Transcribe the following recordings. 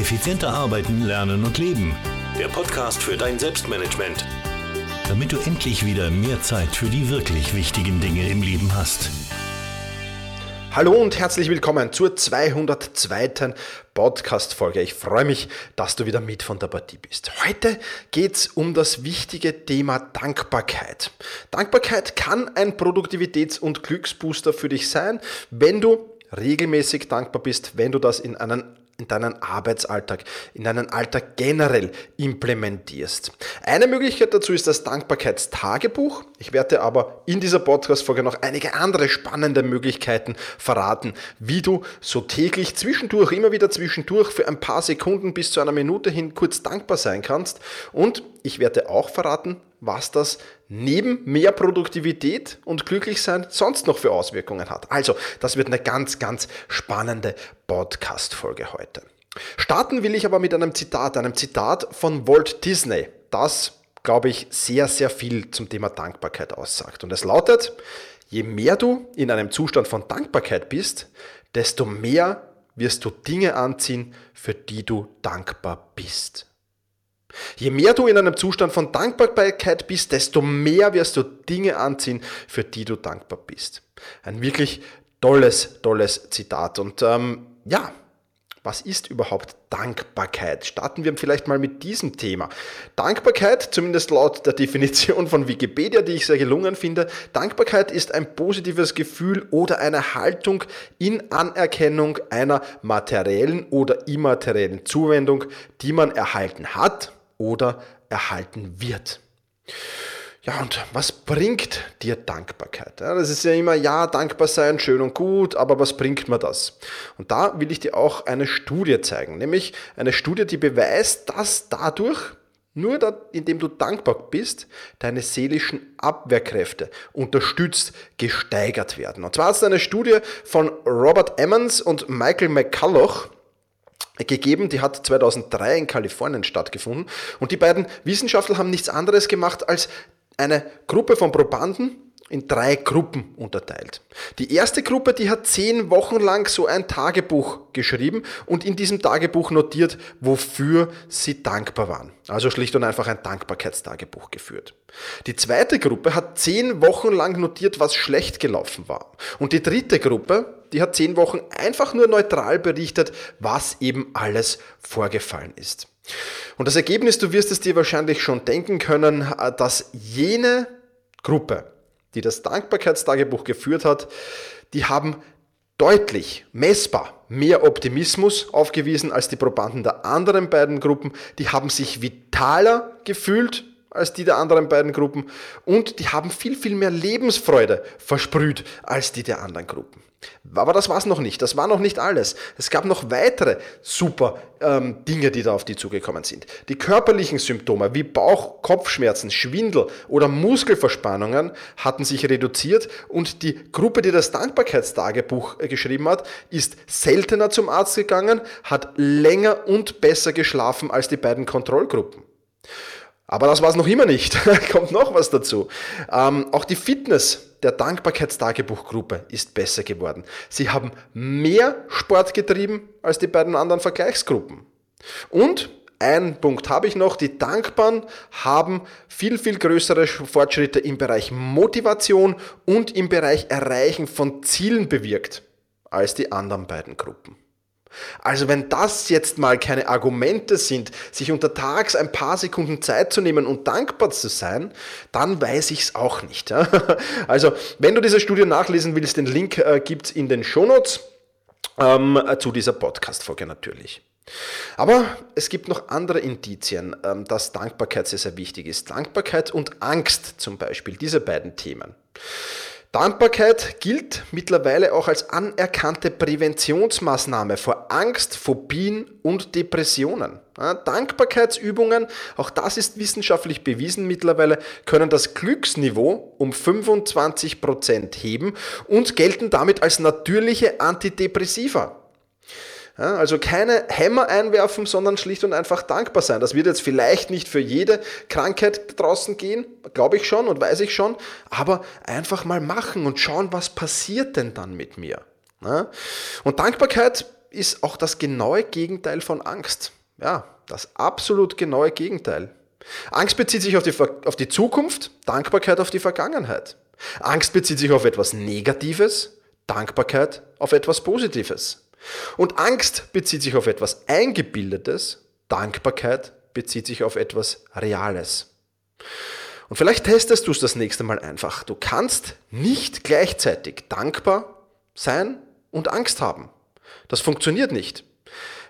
Effizienter arbeiten, lernen und leben. Der Podcast für dein Selbstmanagement. Damit du endlich wieder mehr Zeit für die wirklich wichtigen Dinge im Leben hast. Hallo und herzlich willkommen zur 202. Podcast-Folge. Ich freue mich, dass du wieder mit von der Partie bist. Heute geht es um das wichtige Thema Dankbarkeit. Dankbarkeit kann ein Produktivitäts- und Glücksbooster für dich sein, wenn du regelmäßig dankbar bist, wenn du das in einen in deinen Arbeitsalltag, in deinen Alltag generell implementierst. Eine Möglichkeit dazu ist das Dankbarkeitstagebuch. Ich werde aber in dieser Podcast-Folge noch einige andere spannende Möglichkeiten verraten, wie du so täglich zwischendurch, immer wieder zwischendurch für ein paar Sekunden bis zu einer Minute hin kurz dankbar sein kannst. Und ich werde auch verraten, was das neben mehr Produktivität und Glücklichsein sonst noch für Auswirkungen hat. Also, das wird eine ganz, ganz spannende Podcast-Folge heute. Starten will ich aber mit einem Zitat, einem Zitat von Walt Disney, das, glaube ich, sehr, sehr viel zum Thema Dankbarkeit aussagt. Und es lautet, je mehr du in einem Zustand von Dankbarkeit bist, desto mehr wirst du Dinge anziehen, für die du dankbar bist. Je mehr du in einem Zustand von Dankbarkeit bist, desto mehr wirst du Dinge anziehen, für die du dankbar bist. Ein wirklich tolles, tolles Zitat. Und ähm, ja, was ist überhaupt Dankbarkeit? Starten wir vielleicht mal mit diesem Thema. Dankbarkeit, zumindest laut der Definition von Wikipedia, die ich sehr gelungen finde, Dankbarkeit ist ein positives Gefühl oder eine Haltung in Anerkennung einer materiellen oder immateriellen Zuwendung, die man erhalten hat oder erhalten wird. Ja, und was bringt dir Dankbarkeit? Ja, das ist ja immer, ja, dankbar sein, schön und gut, aber was bringt mir das? Und da will ich dir auch eine Studie zeigen, nämlich eine Studie, die beweist, dass dadurch, nur da, indem du dankbar bist, deine seelischen Abwehrkräfte unterstützt, gesteigert werden. Und zwar ist eine Studie von Robert Emmons und Michael McCulloch, gegeben, die hat 2003 in Kalifornien stattgefunden. Und die beiden Wissenschaftler haben nichts anderes gemacht, als eine Gruppe von Probanden in drei Gruppen unterteilt. Die erste Gruppe, die hat zehn Wochen lang so ein Tagebuch geschrieben und in diesem Tagebuch notiert, wofür sie dankbar waren. Also schlicht und einfach ein Dankbarkeitstagebuch geführt. Die zweite Gruppe hat zehn Wochen lang notiert, was schlecht gelaufen war. Und die dritte Gruppe, die hat zehn Wochen einfach nur neutral berichtet, was eben alles vorgefallen ist. Und das Ergebnis, du wirst es dir wahrscheinlich schon denken können, dass jene Gruppe, die das Dankbarkeitstagebuch geführt hat, die haben deutlich, messbar mehr Optimismus aufgewiesen als die Probanden der anderen beiden Gruppen. Die haben sich vitaler gefühlt als die der anderen beiden Gruppen und die haben viel, viel mehr Lebensfreude versprüht als die der anderen Gruppen. Aber das war es noch nicht. Das war noch nicht alles. Es gab noch weitere super ähm, Dinge, die da auf die zugekommen sind. Die körperlichen Symptome wie Bauch, Kopfschmerzen, Schwindel oder Muskelverspannungen hatten sich reduziert und die Gruppe, die das Dankbarkeitstagebuch äh, geschrieben hat, ist seltener zum Arzt gegangen, hat länger und besser geschlafen als die beiden Kontrollgruppen. Aber das war es noch immer nicht. Kommt noch was dazu. Ähm, auch die Fitness der Dankbarkeitstagebuchgruppe ist besser geworden. Sie haben mehr Sport getrieben als die beiden anderen Vergleichsgruppen. Und ein Punkt habe ich noch. Die Dankbaren haben viel, viel größere Fortschritte im Bereich Motivation und im Bereich Erreichen von Zielen bewirkt als die anderen beiden Gruppen. Also wenn das jetzt mal keine Argumente sind, sich untertags ein paar Sekunden Zeit zu nehmen und dankbar zu sein, dann weiß ich es auch nicht. Also wenn du diese Studie nachlesen willst, den Link äh, gibt es in den Shownotes ähm, zu dieser Podcast-Folge natürlich. Aber es gibt noch andere Indizien, ähm, dass Dankbarkeit sehr, sehr wichtig ist. Dankbarkeit und Angst zum Beispiel, diese beiden Themen. Dankbarkeit gilt mittlerweile auch als anerkannte Präventionsmaßnahme vor Angst, Phobien und Depressionen. Dankbarkeitsübungen, auch das ist wissenschaftlich bewiesen mittlerweile, können das Glücksniveau um 25% heben und gelten damit als natürliche Antidepressiva. Ja, also keine Hämmer einwerfen, sondern schlicht und einfach dankbar sein. Das wird jetzt vielleicht nicht für jede Krankheit draußen gehen, glaube ich schon und weiß ich schon, aber einfach mal machen und schauen, was passiert denn dann mit mir. Ja? Und Dankbarkeit ist auch das genaue Gegenteil von Angst. Ja, das absolut genaue Gegenteil. Angst bezieht sich auf die, auf die Zukunft, Dankbarkeit auf die Vergangenheit. Angst bezieht sich auf etwas Negatives, Dankbarkeit auf etwas Positives. Und Angst bezieht sich auf etwas Eingebildetes, Dankbarkeit bezieht sich auf etwas Reales. Und vielleicht testest du es das nächste Mal einfach. Du kannst nicht gleichzeitig dankbar sein und Angst haben. Das funktioniert nicht.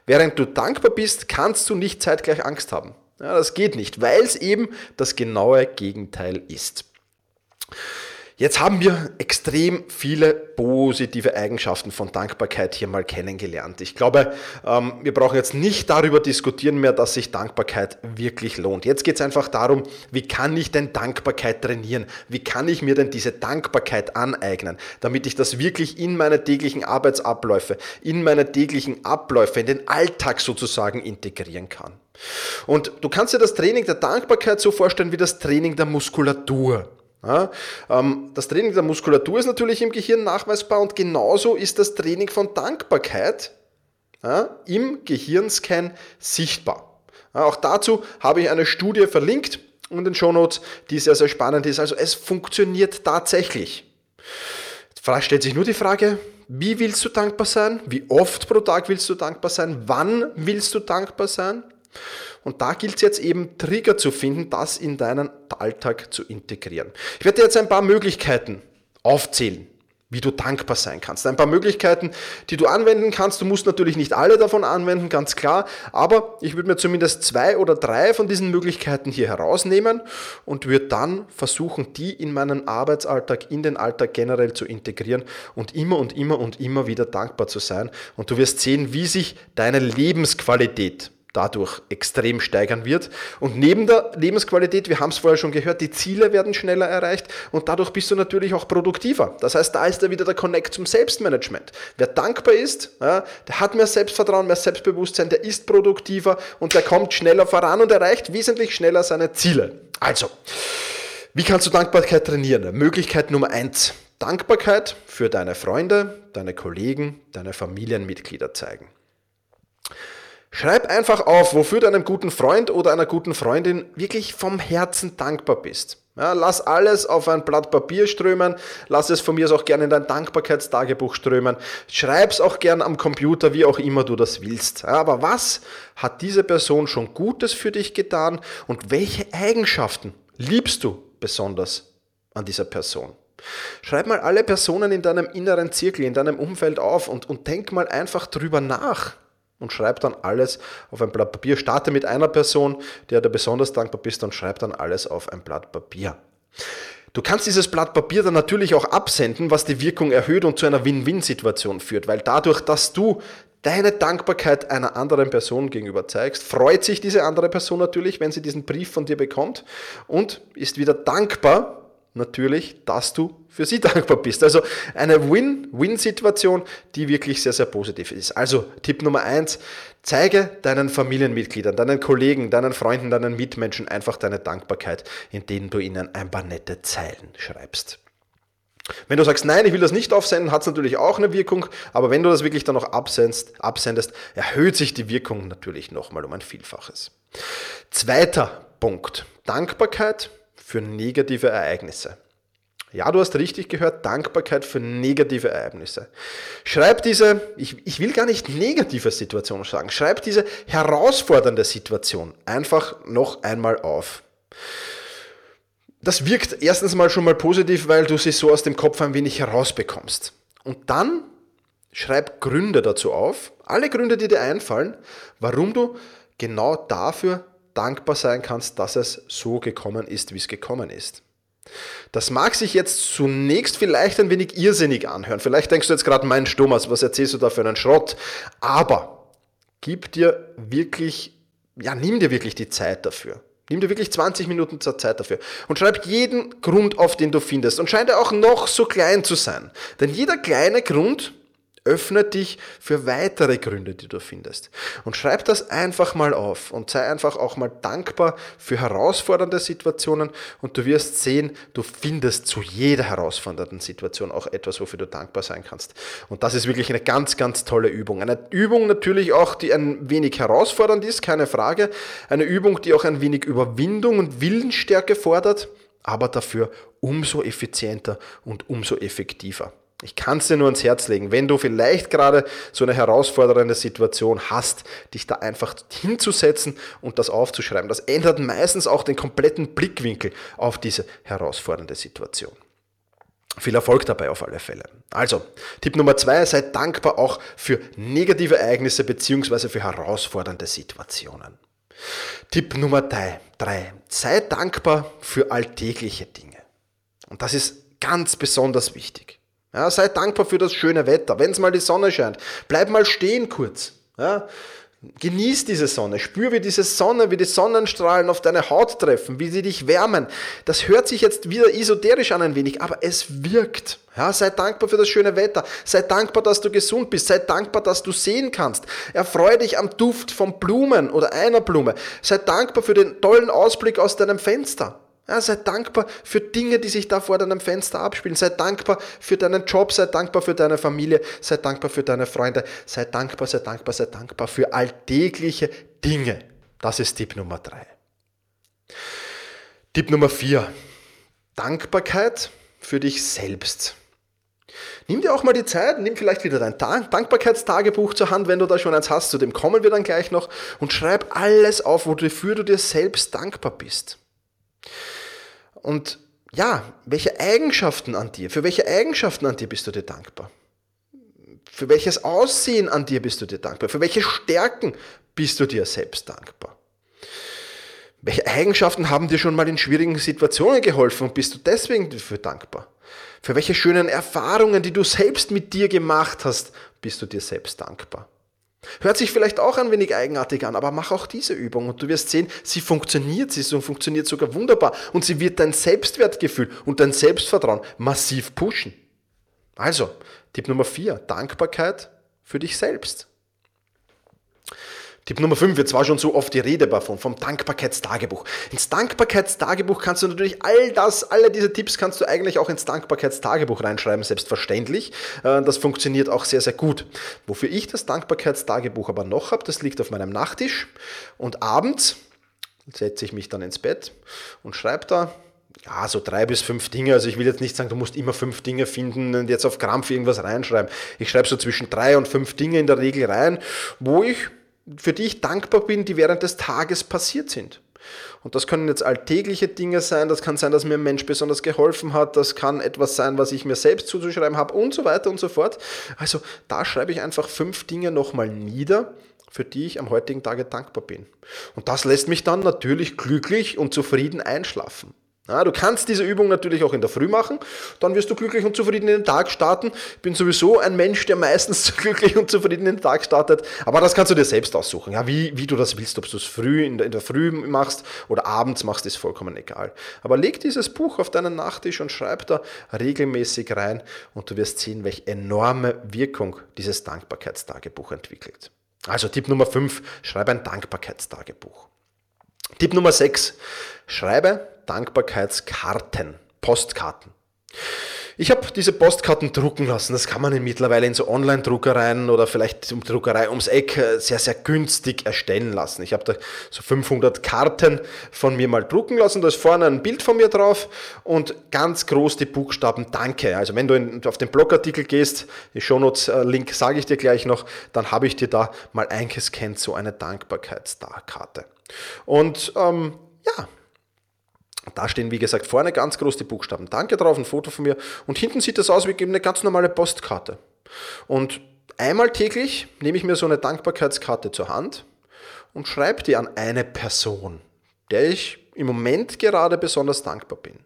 Während du dankbar bist, kannst du nicht zeitgleich Angst haben. Ja, das geht nicht, weil es eben das genaue Gegenteil ist. Jetzt haben wir extrem viele positive Eigenschaften von Dankbarkeit hier mal kennengelernt. Ich glaube, ähm, wir brauchen jetzt nicht darüber diskutieren mehr, dass sich Dankbarkeit wirklich lohnt. Jetzt geht es einfach darum, wie kann ich denn Dankbarkeit trainieren? Wie kann ich mir denn diese Dankbarkeit aneignen, damit ich das wirklich in meine täglichen Arbeitsabläufe, in meine täglichen Abläufe, in den Alltag sozusagen integrieren kann. Und du kannst dir das Training der Dankbarkeit so vorstellen wie das Training der Muskulatur. Ja, ähm, das Training der Muskulatur ist natürlich im Gehirn nachweisbar und genauso ist das Training von Dankbarkeit ja, im Gehirnscan sichtbar. Ja, auch dazu habe ich eine Studie verlinkt in den Shownotes, die sehr, sehr spannend ist. Also es funktioniert tatsächlich. Jetzt stellt sich nur die Frage, wie willst du dankbar sein? Wie oft pro Tag willst du dankbar sein? Wann willst du dankbar sein? Und da gilt es jetzt eben Trigger zu finden, das in deinen Alltag zu integrieren. Ich werde dir jetzt ein paar Möglichkeiten aufzählen, wie du dankbar sein kannst. Ein paar Möglichkeiten, die du anwenden kannst. Du musst natürlich nicht alle davon anwenden, ganz klar, aber ich würde mir zumindest zwei oder drei von diesen Möglichkeiten hier herausnehmen und würde dann versuchen, die in meinen Arbeitsalltag, in den Alltag generell zu integrieren und immer und immer und immer wieder dankbar zu sein. Und du wirst sehen, wie sich deine Lebensqualität dadurch extrem steigern wird. Und neben der Lebensqualität, wir haben es vorher schon gehört, die Ziele werden schneller erreicht und dadurch bist du natürlich auch produktiver. Das heißt, da ist da wieder der Connect zum Selbstmanagement. Wer dankbar ist, der hat mehr Selbstvertrauen, mehr Selbstbewusstsein, der ist produktiver und der kommt schneller voran und erreicht wesentlich schneller seine Ziele. Also, wie kannst du Dankbarkeit trainieren? Möglichkeit Nummer eins. Dankbarkeit für deine Freunde, deine Kollegen, deine Familienmitglieder zeigen. Schreib einfach auf, wofür du einem guten Freund oder einer guten Freundin wirklich vom Herzen dankbar bist. Ja, lass alles auf ein Blatt Papier strömen, lass es von mir auch gerne in dein Dankbarkeitstagebuch strömen. Schreib es auch gerne am Computer, wie auch immer du das willst. Ja, aber was hat diese Person schon Gutes für dich getan und welche Eigenschaften liebst du besonders an dieser Person? Schreib mal alle Personen in deinem inneren Zirkel, in deinem Umfeld auf und, und denk mal einfach drüber nach und schreib dann alles auf ein Blatt Papier. Starte mit einer Person, der du besonders dankbar bist und schreib dann alles auf ein Blatt Papier. Du kannst dieses Blatt Papier dann natürlich auch absenden, was die Wirkung erhöht und zu einer Win-Win-Situation führt, weil dadurch, dass du deine Dankbarkeit einer anderen Person gegenüber zeigst, freut sich diese andere Person natürlich, wenn sie diesen Brief von dir bekommt und ist wieder dankbar, natürlich, dass du für sie dankbar bist. Also eine Win-Win-Situation, die wirklich sehr, sehr positiv ist. Also Tipp Nummer eins, zeige deinen Familienmitgliedern, deinen Kollegen, deinen Freunden, deinen Mitmenschen einfach deine Dankbarkeit, indem du ihnen ein paar nette Zeilen schreibst. Wenn du sagst, nein, ich will das nicht aufsenden, hat es natürlich auch eine Wirkung, aber wenn du das wirklich dann noch absendest, absendest erhöht sich die Wirkung natürlich nochmal um ein Vielfaches. Zweiter Punkt, Dankbarkeit für negative Ereignisse. Ja, du hast richtig gehört, Dankbarkeit für negative Ereignisse. Schreib diese, ich, ich will gar nicht negative Situation sagen, schreib diese herausfordernde Situation einfach noch einmal auf. Das wirkt erstens mal schon mal positiv, weil du sie so aus dem Kopf ein wenig herausbekommst. Und dann schreib Gründe dazu auf, alle Gründe, die dir einfallen, warum du genau dafür dankbar sein kannst, dass es so gekommen ist, wie es gekommen ist. Das mag sich jetzt zunächst vielleicht ein wenig irrsinnig anhören. Vielleicht denkst du jetzt gerade, mein Thomas, was erzählst du da für einen Schrott? Aber gib dir wirklich, ja, nimm dir wirklich die Zeit dafür. Nimm dir wirklich 20 Minuten Zeit dafür und schreib jeden Grund auf, den du findest. Und scheint er auch noch so klein zu sein. Denn jeder kleine Grund Öffne dich für weitere Gründe, die du findest. Und schreib das einfach mal auf und sei einfach auch mal dankbar für herausfordernde Situationen und du wirst sehen, du findest zu jeder herausfordernden Situation auch etwas, wofür du dankbar sein kannst. Und das ist wirklich eine ganz, ganz tolle Übung. Eine Übung natürlich auch, die ein wenig herausfordernd ist, keine Frage. Eine Übung, die auch ein wenig Überwindung und Willensstärke fordert, aber dafür umso effizienter und umso effektiver. Ich kann es dir nur ans Herz legen, wenn du vielleicht gerade so eine herausfordernde Situation hast, dich da einfach hinzusetzen und das aufzuschreiben. Das ändert meistens auch den kompletten Blickwinkel auf diese herausfordernde Situation. Viel Erfolg dabei auf alle Fälle. Also, Tipp Nummer zwei, sei dankbar auch für negative Ereignisse bzw. für herausfordernde Situationen. Tipp Nummer drei, drei, sei dankbar für alltägliche Dinge. Und das ist ganz besonders wichtig. Ja, sei dankbar für das schöne Wetter. Wenn es mal die Sonne scheint, bleib mal stehen kurz. Ja, genieß diese Sonne. Spür, wie diese Sonne, wie die Sonnenstrahlen auf deine Haut treffen, wie sie dich wärmen. Das hört sich jetzt wieder esoterisch an ein wenig, aber es wirkt. Ja, sei dankbar für das schöne Wetter. Sei dankbar, dass du gesund bist. Sei dankbar, dass du sehen kannst. Erfreue dich am Duft von Blumen oder einer Blume. Sei dankbar für den tollen Ausblick aus deinem Fenster. Ja, sei dankbar für Dinge, die sich da vor deinem Fenster abspielen. Sei dankbar für deinen Job, sei dankbar für deine Familie, sei dankbar für deine Freunde, sei dankbar, sei dankbar, sei dankbar für alltägliche Dinge. Das ist Tipp Nummer drei. Tipp Nummer vier. Dankbarkeit für dich selbst. Nimm dir auch mal die Zeit, nimm vielleicht wieder dein Dankbarkeitstagebuch zur Hand, wenn du da schon eins hast, zu dem kommen wir dann gleich noch, und schreib alles auf, wofür du dir selbst dankbar bist. Und ja, welche Eigenschaften an dir, für welche Eigenschaften an dir bist du dir dankbar? Für welches Aussehen an dir bist du dir dankbar? Für welche Stärken bist du dir selbst dankbar? Welche Eigenschaften haben dir schon mal in schwierigen Situationen geholfen und bist du deswegen dafür dankbar? Für welche schönen Erfahrungen, die du selbst mit dir gemacht hast, bist du dir selbst dankbar? Hört sich vielleicht auch ein wenig eigenartig an, aber mach auch diese Übung und du wirst sehen, sie funktioniert, sie funktioniert sogar wunderbar und sie wird dein Selbstwertgefühl und dein Selbstvertrauen massiv pushen. Also, Tipp Nummer 4, Dankbarkeit für dich selbst. Tipp Nummer 5, jetzt war schon so oft die Rede davon, vom Dankbarkeitstagebuch. Ins Dankbarkeitstagebuch kannst du natürlich all das, alle diese Tipps kannst du eigentlich auch ins Dankbarkeitstagebuch reinschreiben, selbstverständlich. Äh, das funktioniert auch sehr, sehr gut. Wofür ich das Dankbarkeitstagebuch aber noch habe, das liegt auf meinem Nachttisch und abends setze ich mich dann ins Bett und schreibe da ja, so drei bis fünf Dinge. Also ich will jetzt nicht sagen, du musst immer fünf Dinge finden und jetzt auf Krampf irgendwas reinschreiben. Ich schreibe so zwischen drei und fünf Dinge in der Regel rein, wo ich für die ich dankbar bin, die während des Tages passiert sind. Und das können jetzt alltägliche Dinge sein, das kann sein, dass mir ein Mensch besonders geholfen hat, das kann etwas sein, was ich mir selbst zuzuschreiben habe und so weiter und so fort. Also da schreibe ich einfach fünf Dinge nochmal nieder, für die ich am heutigen Tage dankbar bin. Und das lässt mich dann natürlich glücklich und zufrieden einschlafen. Ja, du kannst diese Übung natürlich auch in der Früh machen, dann wirst du glücklich und zufrieden in den Tag starten. Ich bin sowieso ein Mensch, der meistens glücklich und zufrieden in den Tag startet, aber das kannst du dir selbst aussuchen, ja, wie, wie du das willst, ob du es früh in der, in der Früh machst oder abends machst, ist vollkommen egal. Aber leg dieses Buch auf deinen Nachttisch und schreib da regelmäßig rein und du wirst sehen, welche enorme Wirkung dieses Dankbarkeitstagebuch entwickelt. Also Tipp Nummer 5, schreibe ein Dankbarkeitstagebuch. Tipp Nummer 6, schreibe Dankbarkeitskarten, Postkarten. Ich habe diese Postkarten drucken lassen. Das kann man mittlerweile in so Online-Druckereien oder vielleicht um Druckerei ums Eck äh, sehr, sehr günstig erstellen lassen. Ich habe da so 500 Karten von mir mal drucken lassen. Da ist vorne ein Bild von mir drauf und ganz groß die Buchstaben Danke. Also wenn du in, auf den Blogartikel gehst, die Shownotes-Link sage ich dir gleich noch, dann habe ich dir da mal eingescannt, so eine Dankbarkeitskarte. Und ähm, ja, da stehen, wie gesagt, vorne ganz groß die Buchstaben Danke drauf, ein Foto von mir. Und hinten sieht das aus wie eine ganz normale Postkarte. Und einmal täglich nehme ich mir so eine Dankbarkeitskarte zur Hand und schreibe die an eine Person, der ich im Moment gerade besonders dankbar bin.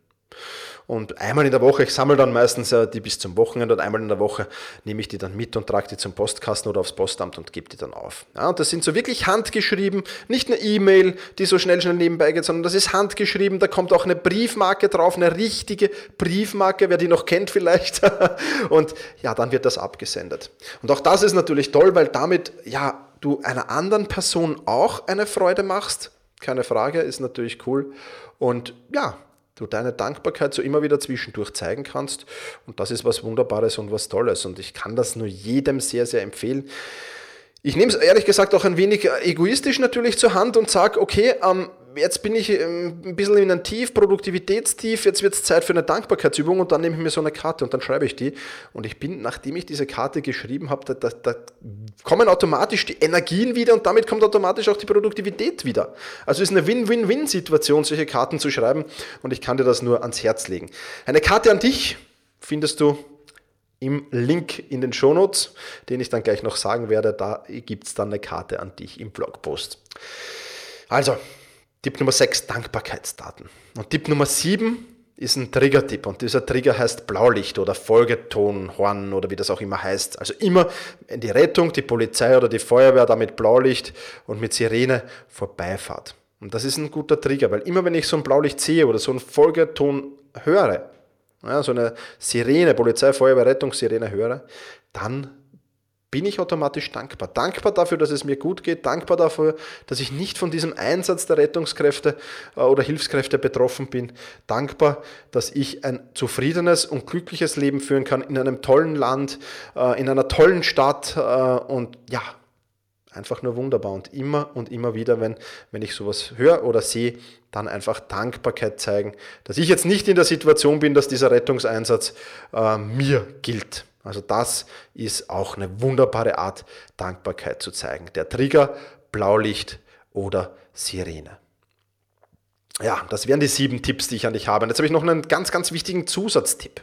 Und einmal in der Woche, ich sammle dann meistens äh, die bis zum Wochenende und einmal in der Woche nehme ich die dann mit und trage die zum Postkasten oder aufs Postamt und gebe die dann auf. Ja, und das sind so wirklich handgeschrieben, nicht eine E-Mail, die so schnell, schnell nebenbei geht, sondern das ist handgeschrieben, da kommt auch eine Briefmarke drauf, eine richtige Briefmarke, wer die noch kennt vielleicht. und ja, dann wird das abgesendet. Und auch das ist natürlich toll, weil damit, ja, du einer anderen Person auch eine Freude machst. Keine Frage, ist natürlich cool. Und ja, du deine Dankbarkeit so immer wieder zwischendurch zeigen kannst. Und das ist was Wunderbares und was Tolles. Und ich kann das nur jedem sehr, sehr empfehlen. Ich nehme es ehrlich gesagt auch ein wenig egoistisch natürlich zur Hand und sage, okay, ähm, jetzt bin ich ähm, ein bisschen in einem Tief, Produktivitätstief, jetzt wird es Zeit für eine Dankbarkeitsübung und dann nehme ich mir so eine Karte und dann schreibe ich die. Und ich bin, nachdem ich diese Karte geschrieben habe, da, da, da kommen automatisch die Energien wieder und damit kommt automatisch auch die Produktivität wieder. Also es ist eine Win-Win-Win-Situation, solche Karten zu schreiben und ich kann dir das nur ans Herz legen. Eine Karte an dich findest du im Link in den Shownotes, den ich dann gleich noch sagen werde. Da gibt es dann eine Karte an dich im Blogpost. Also, Tipp Nummer 6, Dankbarkeitsdaten. Und Tipp Nummer 7 ist ein Trigger-Tipp und dieser Trigger heißt Blaulicht oder Folgeton, Horn oder wie das auch immer heißt. Also immer, wenn die Rettung, die Polizei oder die Feuerwehr da mit Blaulicht und mit Sirene vorbeifahrt. Und das ist ein guter Trigger, weil immer wenn ich so ein Blaulicht sehe oder so einen Folgeton höre, ja, so eine Sirene, Polizei, Feuerwehr, Rettungssirene höre, dann bin ich automatisch dankbar. Dankbar dafür, dass es mir gut geht, dankbar dafür, dass ich nicht von diesem Einsatz der Rettungskräfte äh, oder Hilfskräfte betroffen bin, dankbar, dass ich ein zufriedenes und glückliches Leben führen kann in einem tollen Land, äh, in einer tollen Stadt äh, und ja, einfach nur wunderbar. Und immer und immer wieder, wenn, wenn ich sowas höre oder sehe, dann einfach Dankbarkeit zeigen, dass ich jetzt nicht in der Situation bin, dass dieser Rettungseinsatz mir gilt. Also das ist auch eine wunderbare Art, Dankbarkeit zu zeigen. Der Trigger, Blaulicht oder Sirene. Ja, das wären die sieben Tipps, die ich an dich habe. Und jetzt habe ich noch einen ganz, ganz wichtigen Zusatztipp.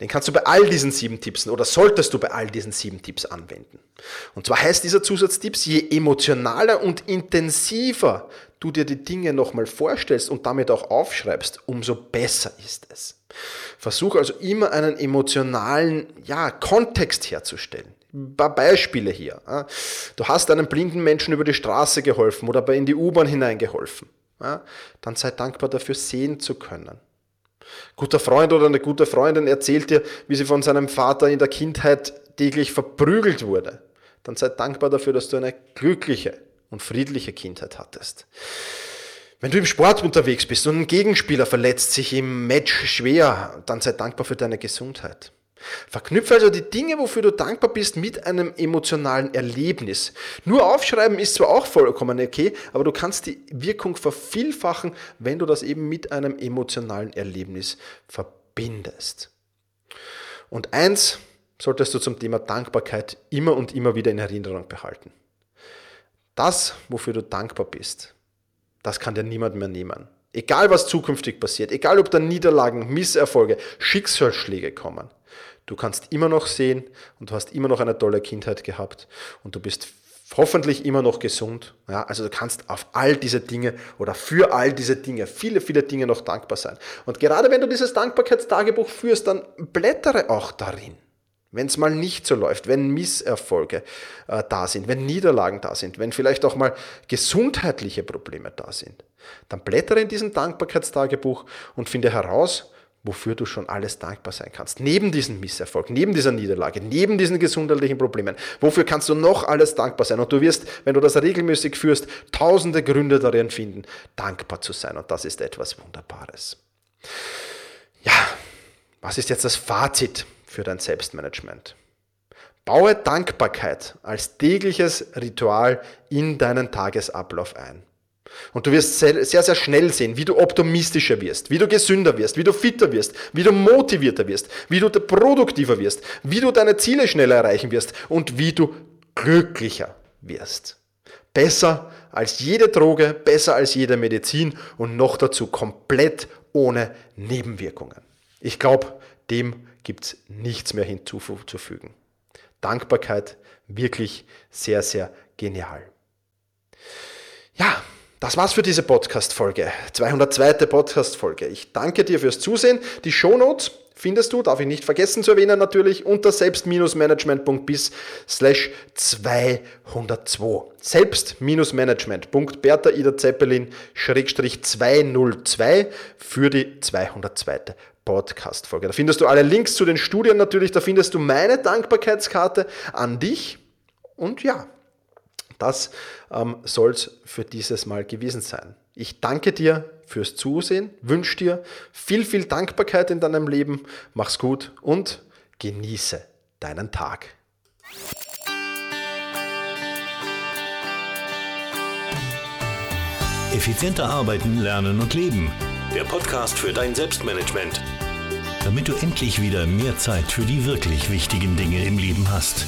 Den kannst du bei all diesen sieben Tipps oder solltest du bei all diesen sieben Tipps anwenden. Und zwar heißt dieser Zusatztipp, je emotionaler und intensiver du dir die Dinge nochmal vorstellst und damit auch aufschreibst, umso besser ist es. Versuch also immer einen emotionalen ja, Kontext herzustellen. Ein paar Beispiele hier. Du hast einem blinden Menschen über die Straße geholfen oder in die U-Bahn hineingeholfen. Dann sei dankbar dafür, sehen zu können. Guter Freund oder eine gute Freundin erzählt dir, wie sie von seinem Vater in der Kindheit täglich verprügelt wurde. Dann sei dankbar dafür, dass du eine glückliche und friedliche Kindheit hattest. Wenn du im Sport unterwegs bist und ein Gegenspieler verletzt sich im Match schwer, dann sei dankbar für deine Gesundheit. Verknüpfe also die Dinge, wofür du dankbar bist, mit einem emotionalen Erlebnis. Nur aufschreiben ist zwar auch vollkommen okay, aber du kannst die Wirkung vervielfachen, wenn du das eben mit einem emotionalen Erlebnis verbindest. Und eins solltest du zum Thema Dankbarkeit immer und immer wieder in Erinnerung behalten. Das, wofür du dankbar bist, das kann dir niemand mehr nehmen. Egal was zukünftig passiert, egal ob da Niederlagen, Misserfolge, Schicksalsschläge kommen, du kannst immer noch sehen und du hast immer noch eine tolle Kindheit gehabt und du bist hoffentlich immer noch gesund. Ja, also du kannst auf all diese Dinge oder für all diese Dinge, viele, viele Dinge noch dankbar sein. Und gerade wenn du dieses Dankbarkeitstagebuch führst, dann blättere auch darin. Wenn es mal nicht so läuft, wenn Misserfolge äh, da sind, wenn Niederlagen da sind, wenn vielleicht auch mal gesundheitliche Probleme da sind, dann blättere in diesem Dankbarkeitstagebuch und finde heraus, wofür du schon alles dankbar sein kannst. Neben diesem Misserfolg, neben dieser Niederlage, neben diesen gesundheitlichen Problemen. Wofür kannst du noch alles dankbar sein? Und du wirst, wenn du das regelmäßig führst, tausende Gründe darin finden, dankbar zu sein. Und das ist etwas Wunderbares. Ja, was ist jetzt das Fazit für dein Selbstmanagement. Baue Dankbarkeit als tägliches Ritual in deinen Tagesablauf ein. Und du wirst sehr, sehr schnell sehen, wie du optimistischer wirst, wie du gesünder wirst, wie du fitter wirst, wie du motivierter wirst, wie du produktiver wirst, wie du deine Ziele schneller erreichen wirst und wie du glücklicher wirst. Besser als jede Droge, besser als jede Medizin und noch dazu komplett ohne Nebenwirkungen. Ich glaube, dem gibt es nichts mehr hinzuzufügen. Dankbarkeit wirklich sehr, sehr genial. Ja, Das war's für diese Podcast-Folge. 202. Podcast-Folge. Ich danke dir fürs Zusehen. Die Shownotes findest du, darf ich nicht vergessen zu erwähnen natürlich, unter selbst-management.bis slash 202. Selbst-management.bertha Ida Zeppelin schrägstrich 202 für die 202. Podcast-Folge. Da findest du alle Links zu den Studien natürlich, da findest du meine Dankbarkeitskarte an dich und ja, das ähm, soll es für dieses Mal gewesen sein. Ich danke dir fürs Zusehen, wünsche dir viel, viel Dankbarkeit in deinem Leben. Mach's gut und genieße deinen Tag. Effizienter arbeiten, lernen und leben. Der Podcast für dein Selbstmanagement. Damit du endlich wieder mehr Zeit für die wirklich wichtigen Dinge im Leben hast.